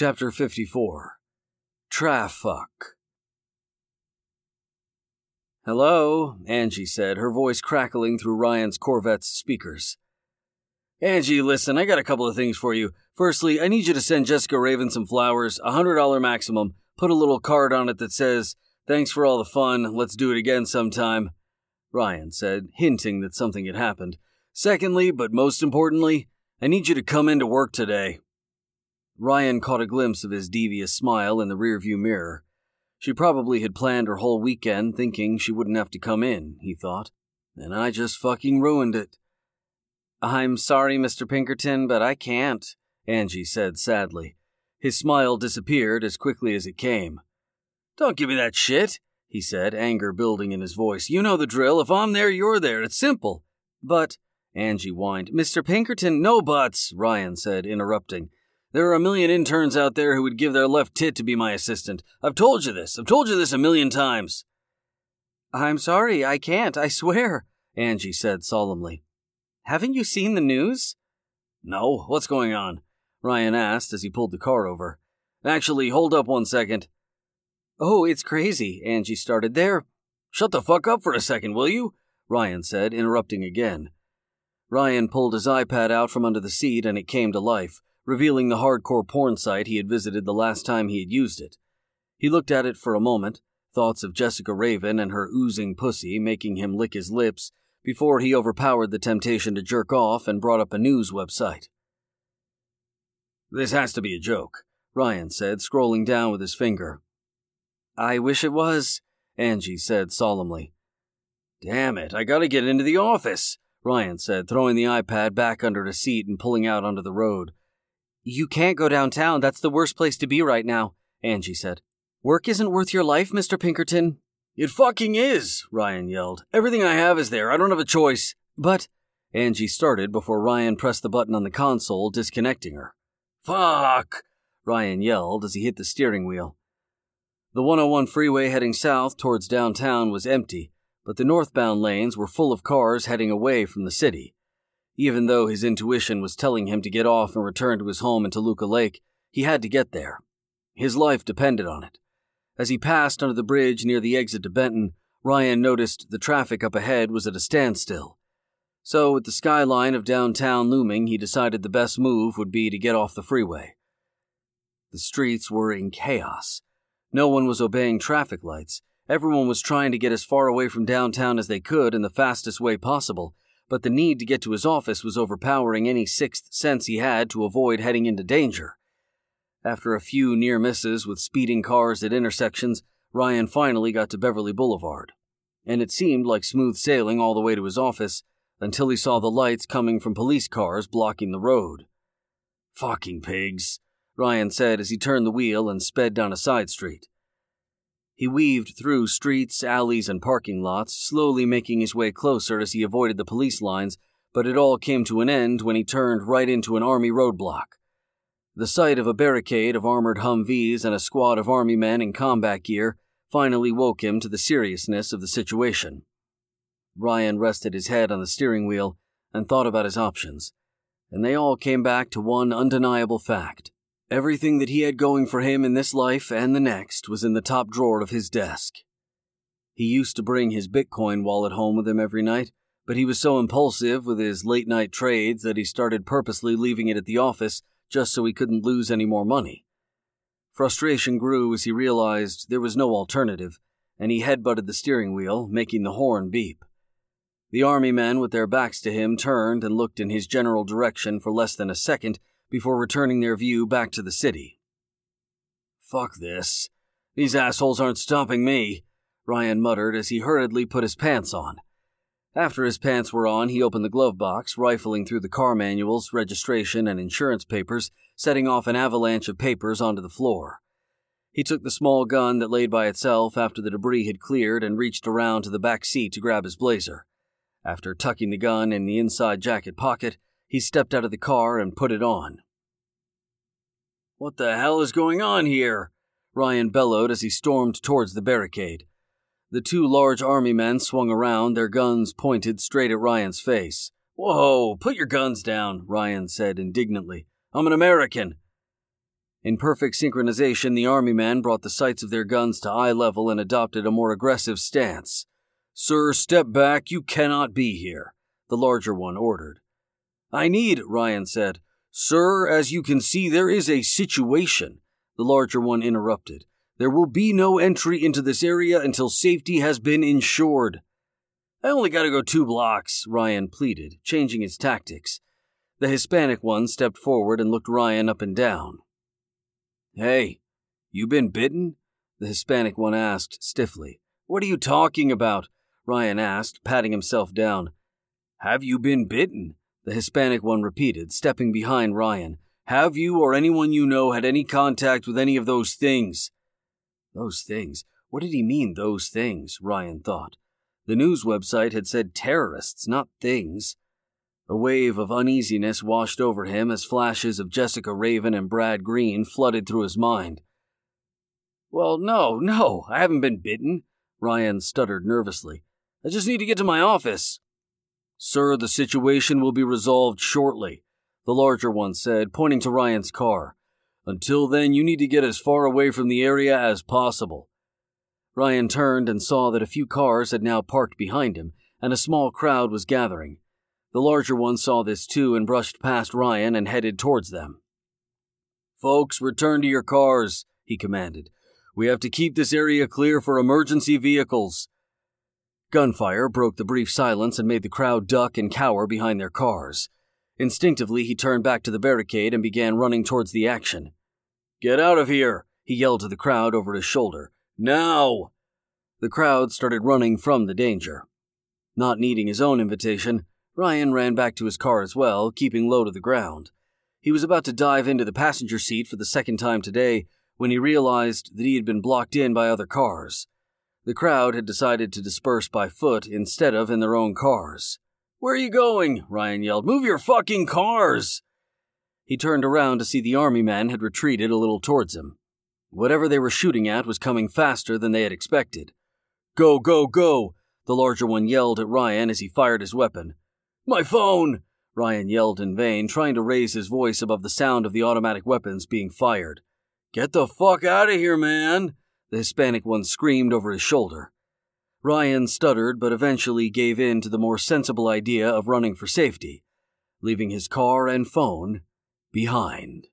Chapter 54 Traffuck. Hello, Angie said, her voice crackling through Ryan's Corvette's speakers. Angie, listen, I got a couple of things for you. Firstly, I need you to send Jessica Raven some flowers, a $100 maximum. Put a little card on it that says, Thanks for all the fun, let's do it again sometime. Ryan said, hinting that something had happened. Secondly, but most importantly, I need you to come into work today. Ryan caught a glimpse of his devious smile in the rearview mirror. She probably had planned her whole weekend thinking she wouldn't have to come in, he thought. And I just fucking ruined it. I'm sorry, Mr. Pinkerton, but I can't, Angie said sadly. His smile disappeared as quickly as it came. Don't give me that shit, he said, anger building in his voice. You know the drill. If I'm there, you're there. It's simple. But, Angie whined. Mr. Pinkerton, no buts, Ryan said, interrupting. There are a million interns out there who would give their left tit to be my assistant. I've told you this. I've told you this a million times. I'm sorry, I can't, I swear, Angie said solemnly. Haven't you seen the news? No, what's going on? Ryan asked as he pulled the car over. Actually, hold up one second. Oh, it's crazy, Angie started there. Shut the fuck up for a second, will you? Ryan said, interrupting again. Ryan pulled his iPad out from under the seat and it came to life revealing the hardcore porn site he had visited the last time he had used it. He looked at it for a moment, thoughts of Jessica Raven and her oozing pussy making him lick his lips, before he overpowered the temptation to jerk off and brought up a news website. This has to be a joke, Ryan said, scrolling down with his finger. I wish it was, Angie said solemnly. Damn it, I gotta get into the office, Ryan said, throwing the iPad back under the seat and pulling out onto the road. You can't go downtown. That's the worst place to be right now, Angie said. Work isn't worth your life, Mr. Pinkerton. It fucking is, Ryan yelled. Everything I have is there. I don't have a choice. But, Angie started before Ryan pressed the button on the console, disconnecting her. Fuck, Ryan yelled as he hit the steering wheel. The 101 freeway heading south towards downtown was empty, but the northbound lanes were full of cars heading away from the city. Even though his intuition was telling him to get off and return to his home in Toluca Lake, he had to get there. His life depended on it. As he passed under the bridge near the exit to Benton, Ryan noticed the traffic up ahead was at a standstill. So, with the skyline of downtown looming, he decided the best move would be to get off the freeway. The streets were in chaos. No one was obeying traffic lights. Everyone was trying to get as far away from downtown as they could in the fastest way possible, but the need to get to his office was overpowering any sixth sense he had to avoid heading into danger. After a few near misses with speeding cars at intersections, Ryan finally got to Beverly Boulevard. And it seemed like smooth sailing all the way to his office until he saw the lights coming from police cars blocking the road. Fucking pigs, Ryan said as he turned the wheel and sped down a side street. He weaved through streets, alleys, and parking lots, slowly making his way closer as he avoided the police lines, but it all came to an end when he turned right into an army roadblock. The sight of a barricade of armored Humvees and a squad of army men in combat gear finally woke him to the seriousness of the situation. Ryan rested his head on the steering wheel and thought about his options, and they all came back to one undeniable fact. Everything that he had going for him in this life and the next was in the top drawer of his desk. He used to bring his Bitcoin wallet home with him every night, but he was so impulsive with his late night trades that he started purposely leaving it at the office just so he couldn't lose any more money. Frustration grew as he realized there was no alternative, and he headbutted the steering wheel, making the horn beep. The army men with their backs to him turned and looked in his general direction for less than a second before returning their view back to the city. Fuck this. These assholes aren't stopping me, Ryan muttered as he hurriedly put his pants on. After his pants were on, he opened the glove box, rifling through the car manuals, registration, and insurance papers, setting off an avalanche of papers onto the floor. He took the small gun that laid by itself after the debris had cleared and reached around to the back seat to grab his blazer. After tucking the gun in the inside jacket pocket, he stepped out of the car and put it on. What the hell is going on here? Ryan bellowed as he stormed towards the barricade. The two large army men swung around, their guns pointed straight at Ryan's face. Whoa, put your guns down, Ryan said indignantly. I'm an American. In perfect synchronization, the army men brought the sights of their guns to eye level and adopted a more aggressive stance. Sir, step back. You cannot be here, the larger one ordered. I need, Ryan said. Sir, as you can see, there is a situation, the larger one interrupted. There will be no entry into this area until safety has been ensured. I only gotta go two blocks, Ryan pleaded, changing his tactics. The Hispanic one stepped forward and looked Ryan up and down. Hey, you been bitten? The Hispanic one asked stiffly. What are you talking about? Ryan asked, patting himself down. Have you been bitten? The Hispanic one repeated, stepping behind Ryan. Have you or anyone you know had any contact with any of those things? Those things? What did he mean, those things? Ryan thought. The news website had said terrorists, not things. A wave of uneasiness washed over him as flashes of Jessica Raven and Brad Green flooded through his mind. Well, no, no, I haven't been bitten, Ryan stuttered nervously. I just need to get to my office. Sir, the situation will be resolved shortly, the larger one said, pointing to Ryan's car. Until then, you need to get as far away from the area as possible. Ryan turned and saw that a few cars had now parked behind him, and a small crowd was gathering. The larger one saw this too and brushed past Ryan and headed towards them. Folks, return to your cars, he commanded. We have to keep this area clear for emergency vehicles. Gunfire broke the brief silence and made the crowd duck and cower behind their cars. Instinctively, he turned back to the barricade and began running towards the action. Get out of here, he yelled to the crowd over his shoulder. Now! The crowd started running from the danger. Not needing his own invitation, Ryan ran back to his car as well, keeping low to the ground. He was about to dive into the passenger seat for the second time today when he realized that he had been blocked in by other cars. The crowd had decided to disperse by foot instead of in their own cars. Where are you going? Ryan yelled. Move your fucking cars! He turned around to see the army men had retreated a little towards him. Whatever they were shooting at was coming faster than they had expected. Go, go, go! The larger one yelled at Ryan as he fired his weapon. My phone! Ryan yelled in vain, trying to raise his voice above the sound of the automatic weapons being fired. Get the fuck out of here, man! The Hispanic one screamed over his shoulder. Ryan stuttered, but eventually gave in to the more sensible idea of running for safety, leaving his car and phone behind.